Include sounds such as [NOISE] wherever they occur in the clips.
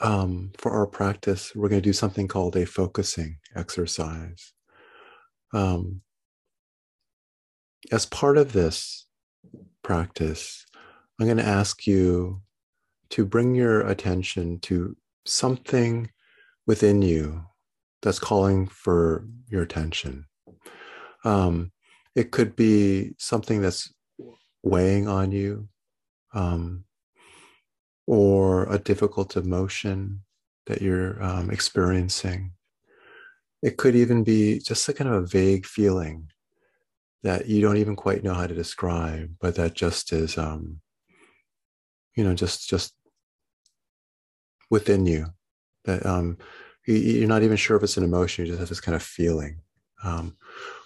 um, for our practice, we're going to do something called a focusing exercise. Um, as part of this practice, I'm going to ask you to bring your attention to something within you that's calling for your attention. Um, it could be something that's weighing on you, um, or a difficult emotion that you're um, experiencing. It could even be just a kind of a vague feeling that you don't even quite know how to describe, but that just is, um, you know, just just within you. That um, you, are not even sure if it's an emotion; you just have this kind of feeling, um,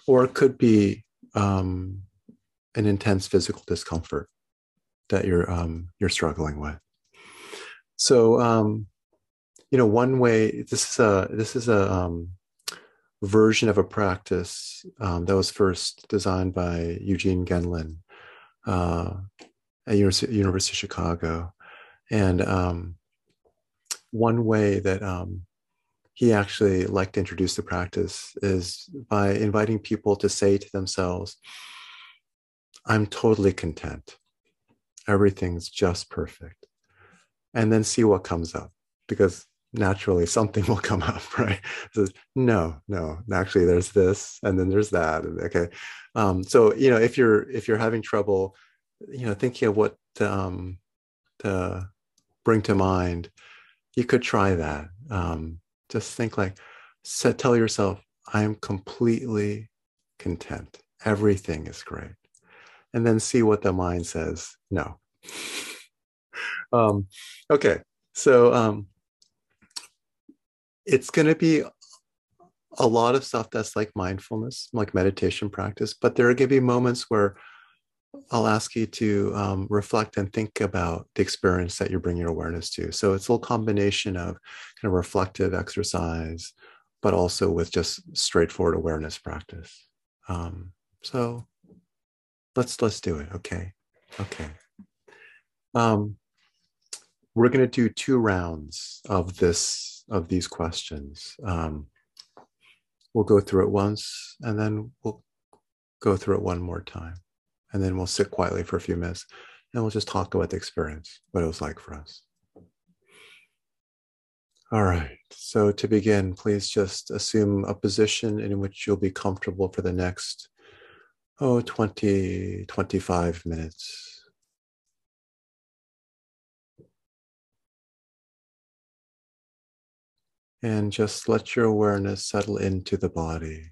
or it could be um, an intense physical discomfort that you're um, you're struggling with. So, um, you know, one way this is a this is a um, version of a practice um, that was first designed by Eugene Gendlin uh, at University, University of Chicago, and um, one way that um, he actually liked to introduce the practice is by inviting people to say to themselves, "I'm totally content. Everything's just perfect." And then see what comes up because naturally something [LAUGHS] will come up right? So, no no actually there's this and then there's that okay. Um, so you know if you're if you're having trouble you know thinking of what um, to bring to mind. You could try that. Um, just think like set, tell yourself i'm completely content. Everything is great. And then see what the mind says no um, okay, so um, it's going to be a lot of stuff that's like mindfulness, like meditation practice, but there are going to be moments where I'll ask you to um, reflect and think about the experience that you bring your awareness to. So it's a little combination of kind of reflective exercise, but also with just straightforward awareness practice. Um, so let's let's do it. Okay, okay. Um, we're going to do two rounds of this of these questions. Um, we'll go through it once, and then we'll go through it one more time, and then we'll sit quietly for a few minutes, and we'll just talk about the experience, what it was like for us. All right. So to begin, please just assume a position in which you'll be comfortable for the next, oh, 20, 25 minutes. And just let your awareness settle into the body.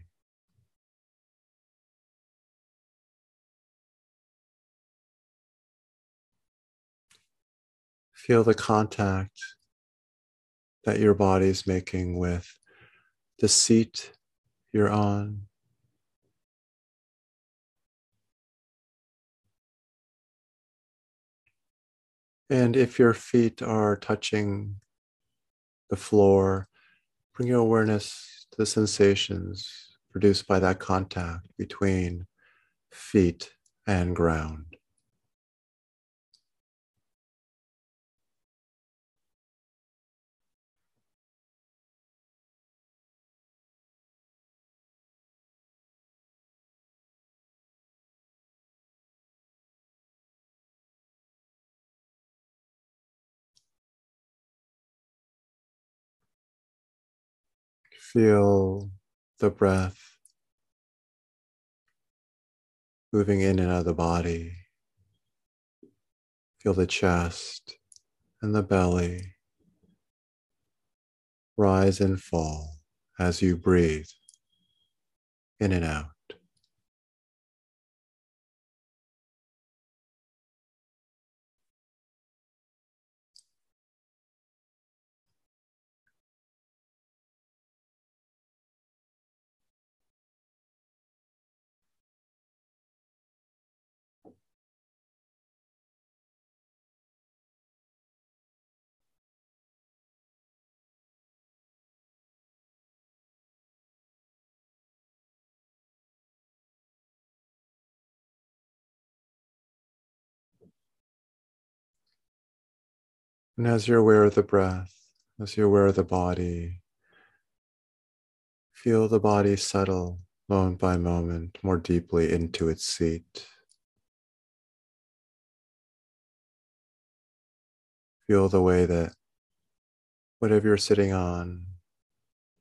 Feel the contact that your body is making with the seat you're on. And if your feet are touching the floor, Bring your awareness to the sensations produced by that contact between feet and ground. Feel the breath moving in and out of the body. Feel the chest and the belly rise and fall as you breathe in and out. And as you're aware of the breath, As you're aware of the body, feel the body settle moment by moment more deeply into its seat. Feel the way that whatever you're sitting on,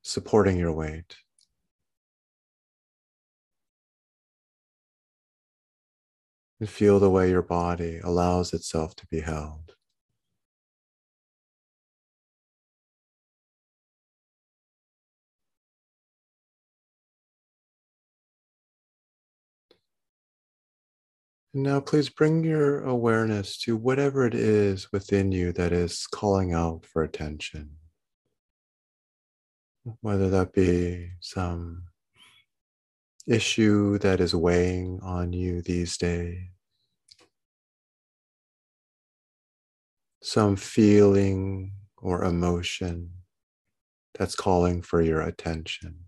supporting your weight. And feel the way your body allows itself to be held. And now, please bring your awareness to whatever it is within you that is calling out for attention. Whether that be some issue that is weighing on you these days, some feeling or emotion that's calling for your attention.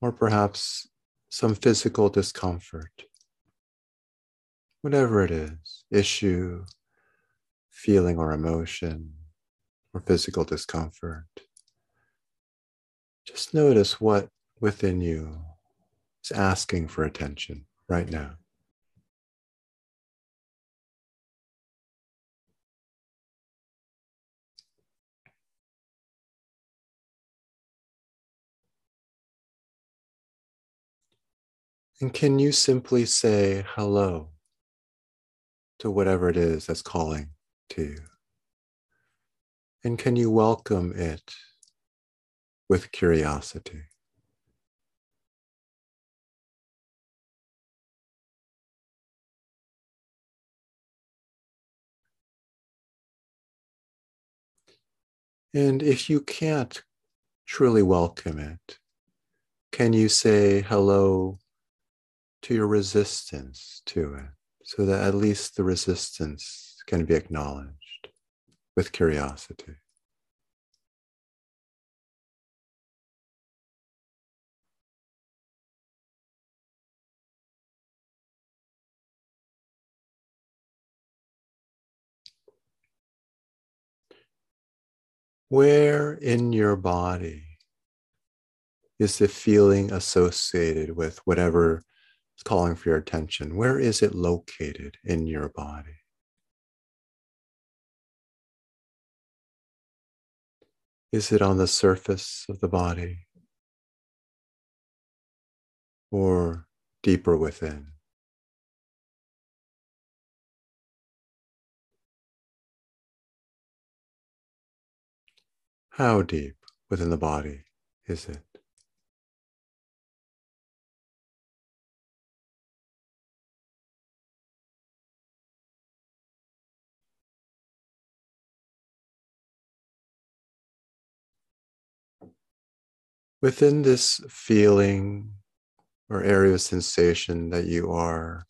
Or perhaps some physical discomfort. Whatever it is, issue, feeling or emotion, or physical discomfort. Just notice what within you is asking for attention right now. And can you simply say hello to whatever it is that's calling to you? And can you welcome it with curiosity? And if you can't truly welcome it, can you say hello to your resistance to it so that at least the resistance can be acknowledged with curiosity. Where in your body is the feeling associated with whatever it's calling for your attention. Where is it located in your body? Is it on the surface of the body or deeper within? How deep within the body is it? Within this feeling or area of sensation that you are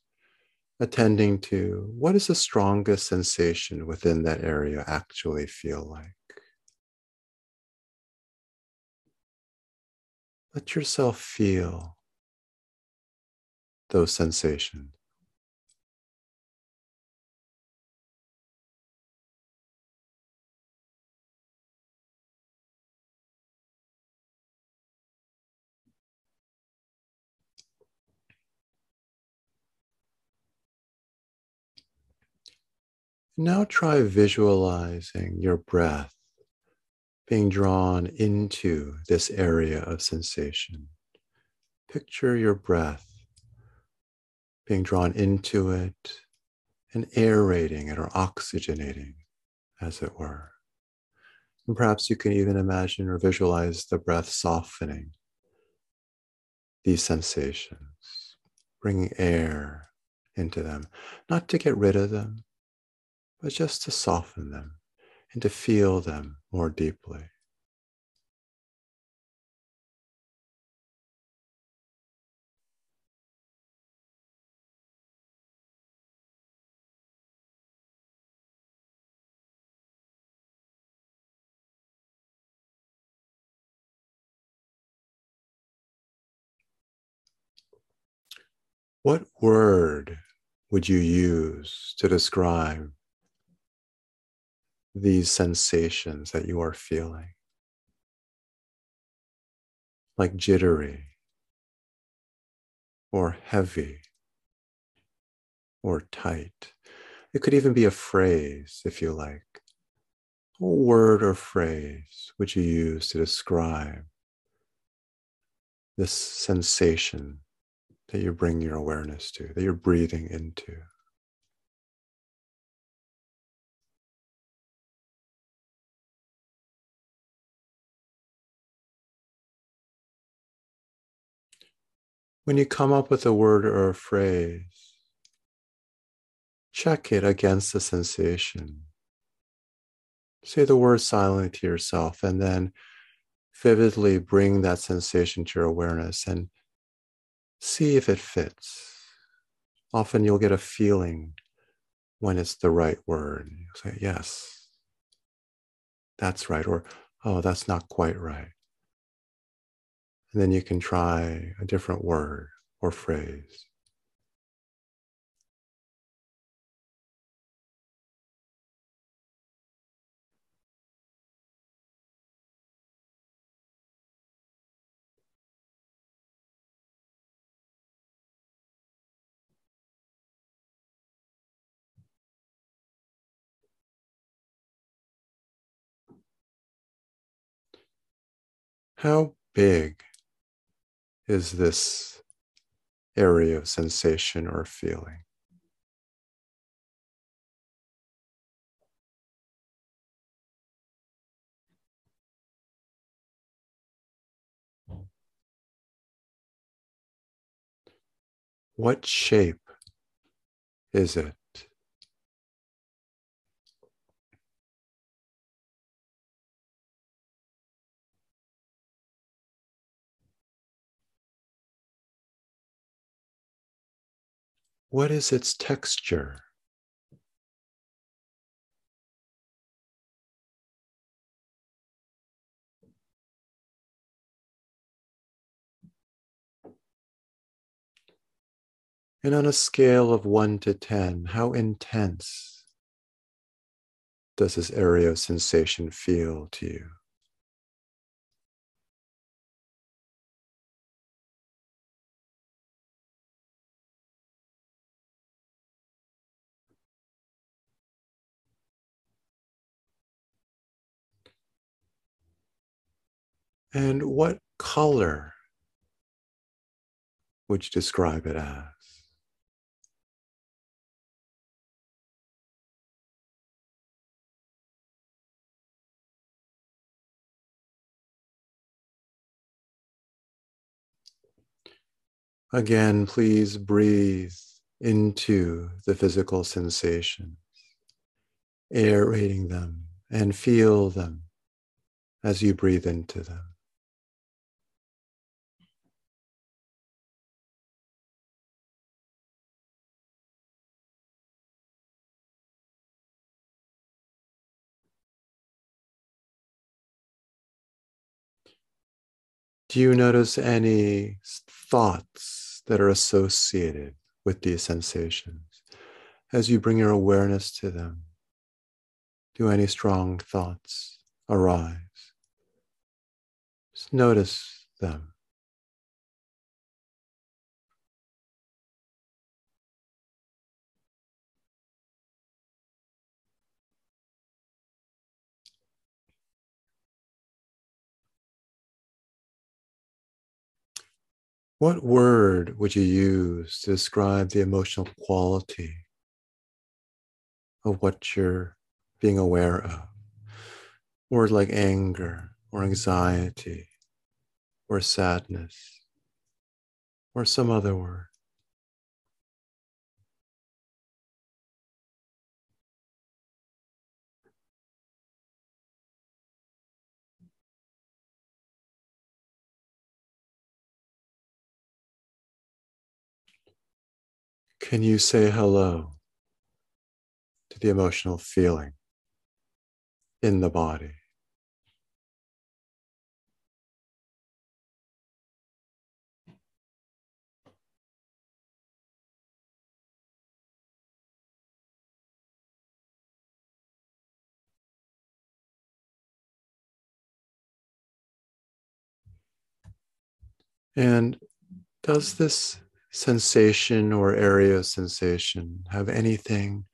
attending to, what does the strongest sensation within that area actually feel like? Let yourself feel those sensations. Now try visualizing your breath being drawn into this area of sensation. Picture your breath being drawn into it and aerating it or oxygenating, as it were. And perhaps you can even imagine or visualize the breath softening these sensations, bringing air into them, not to get rid of them, but just to soften them and to feel them more deeply. What word would you use to describe these sensations that you are feeling? Like jittery, or heavy, or tight. It could even be a phrase if you like. A word or phrase which you use to describe this sensation that you bring your awareness to, that you're breathing into. When you come up with a word or a phrase, check it against the sensation. Say the word silently to yourself and then vividly bring that sensation to your awareness and see if it fits. Often you'll get a feeling when it's the right word. You'll say, yes, that's right, or oh, that's not quite right. And then you can try a different word or phrase. How big is this area of sensation or feeling? What shape is it? What is its texture? And on a scale of one to 10, how intense does this area of sensation feel to you? And what color would you describe it as? Again, please breathe into the physical sensations, aerating them and feel them as you breathe into them. Do you notice any thoughts that are associated with these sensations as you bring your awareness to them? Do any strong thoughts arise? Just notice them. What word would you use to describe the emotional quality of what you're being aware of? Words like anger or anxiety or sadness or some other word. Can you say hello to the emotional feeling in the body? And does this sensation or area of sensation have anything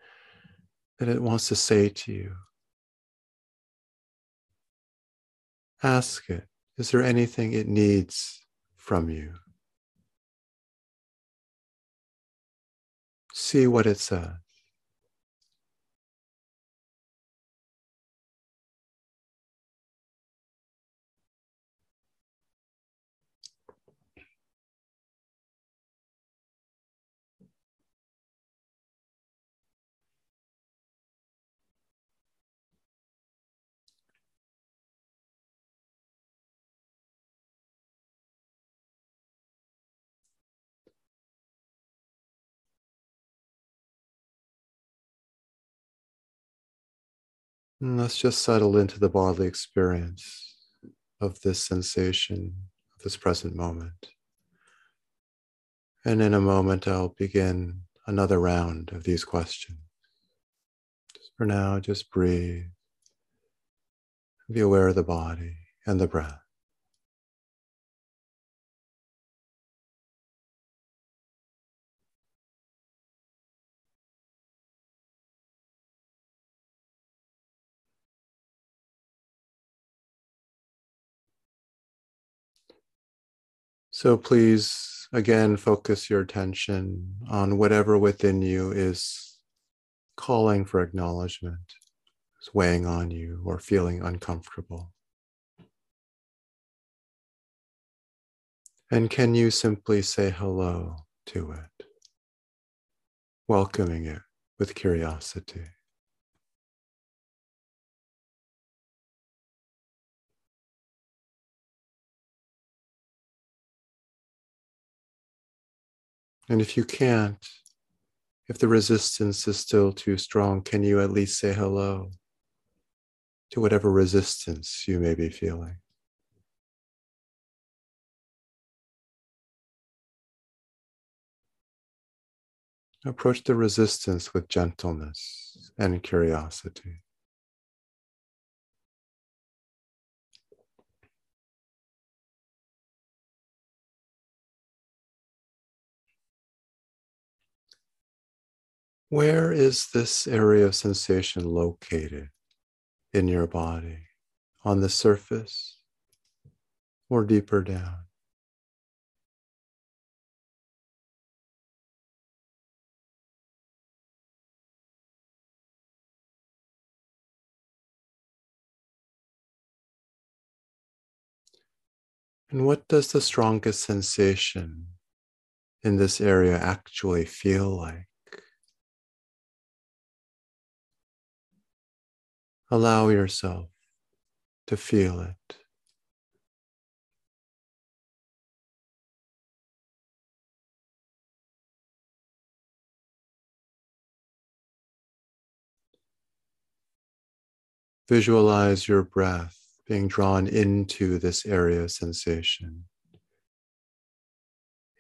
that it wants to say to you? Ask it, is there anything it needs from you? See what it says. And let's just settle into the bodily experience of this sensation, of this present moment. And in a moment, I'll begin another round of these questions. Just for now, just breathe. Be aware of the body and the breath. So please, again, focus your attention on whatever within you is calling for acknowledgement, is weighing on you, or feeling uncomfortable. And can you simply say hello to it, welcoming it with curiosity? And if you can't, if the resistance is still too strong, can you at least say hello to whatever resistance you may be feeling? Approach the resistance with gentleness and curiosity. Where is this area of sensation located in your body? On the surface or deeper down? And what does the strongest sensation in this area actually feel like? Allow yourself to feel it. Visualize your breath being drawn into this area of sensation,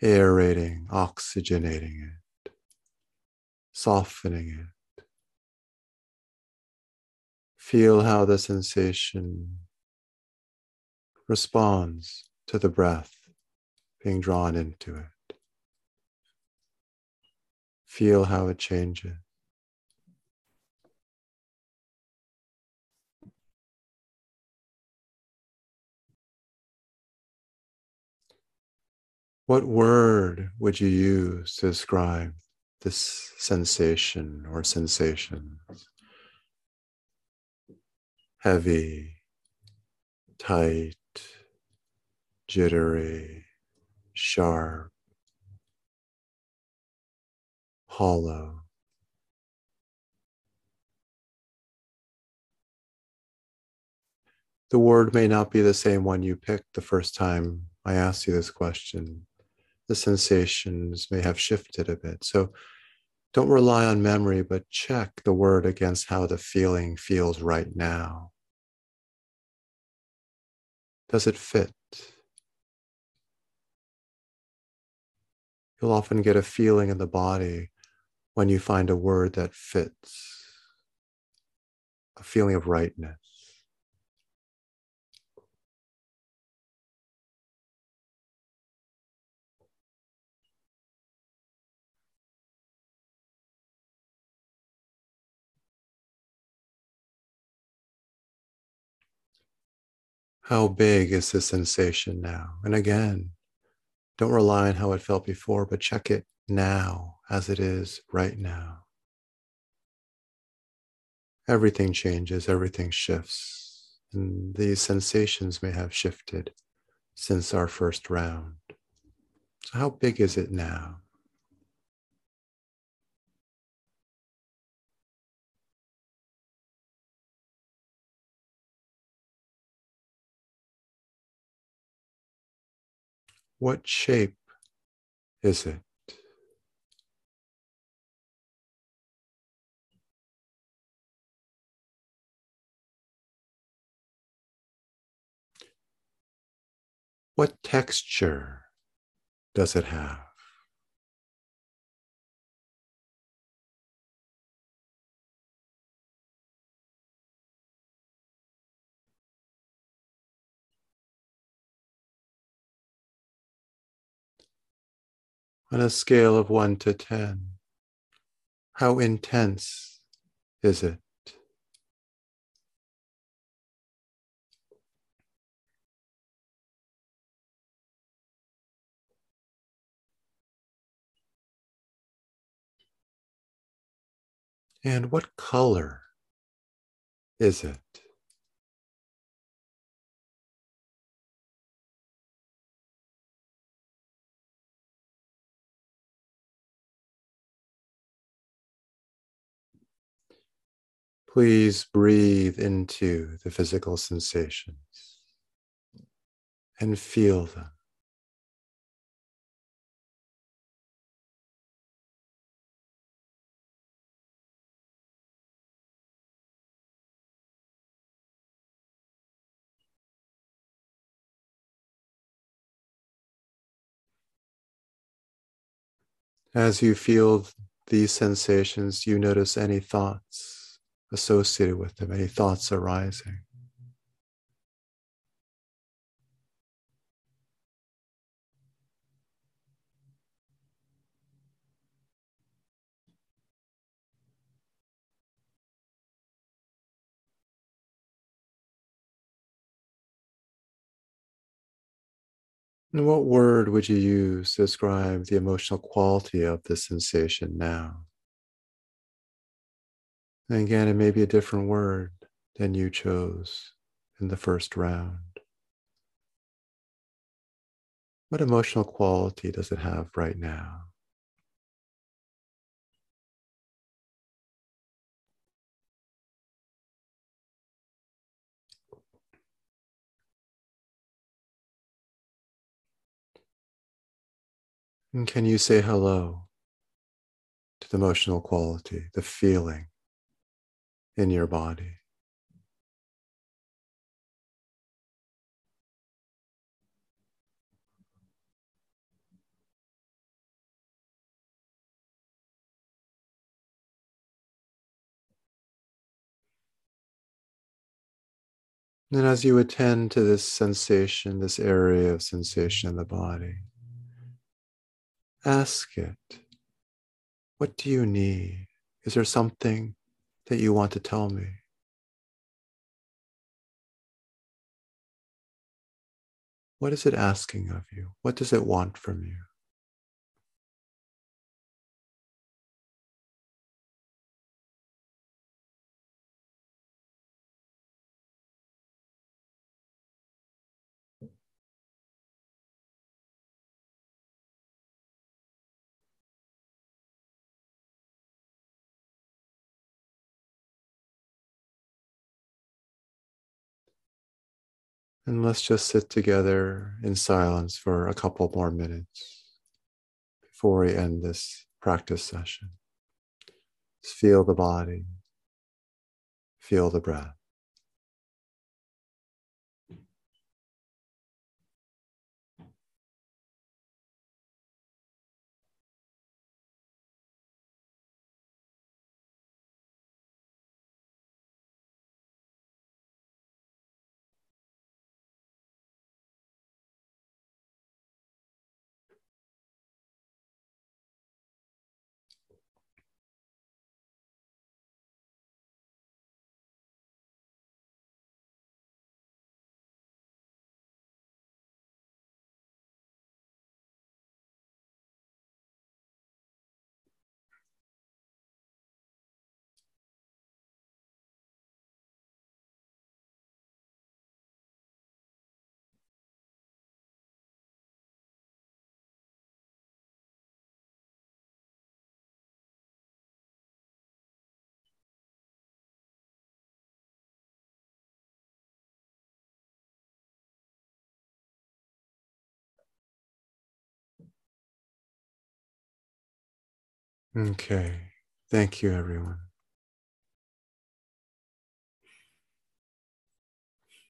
aerating, oxygenating it, softening it. Feel how the sensation responds to the breath being drawn into it. Feel how it changes. What word would you use to describe this sensation or sensations? Heavy, tight, jittery, sharp, hollow. The word may not be the same one you picked the first time I asked you this question. The sensations may have shifted a bit. So don't rely on memory, but check the word against how the feeling feels right now. Does it fit? You'll often get a feeling in the body when you find a word that fits, a feeling of rightness. How big is the sensation now? And again, don't rely on how it felt before, but check it now as it is right now. Everything changes, everything shifts, and these sensations may have shifted since our first round. So, how big is it now? What shape is it? What texture does it have? On a scale of one to 10, how intense is it? And what color is it? Please breathe into the physical sensations and feel them. As you feel these sensations, you notice any thoughts associated with them, any thoughts arising. And what word would you use to describe the emotional quality of the sensation now? And again, it may be a different word than you chose in the first round. What emotional quality does it have right now? And can you say hello to the emotional quality, the feeling in your body? And as you attend to this sensation, this area of sensation in the body, ask it, what do you need? Is there something that you want to tell me? What is it asking of you? What does it want from you? And let's just sit together in silence for a couple more minutes before we end this practice session. Just feel the body, feel the breath. Okay. Thank you, everyone.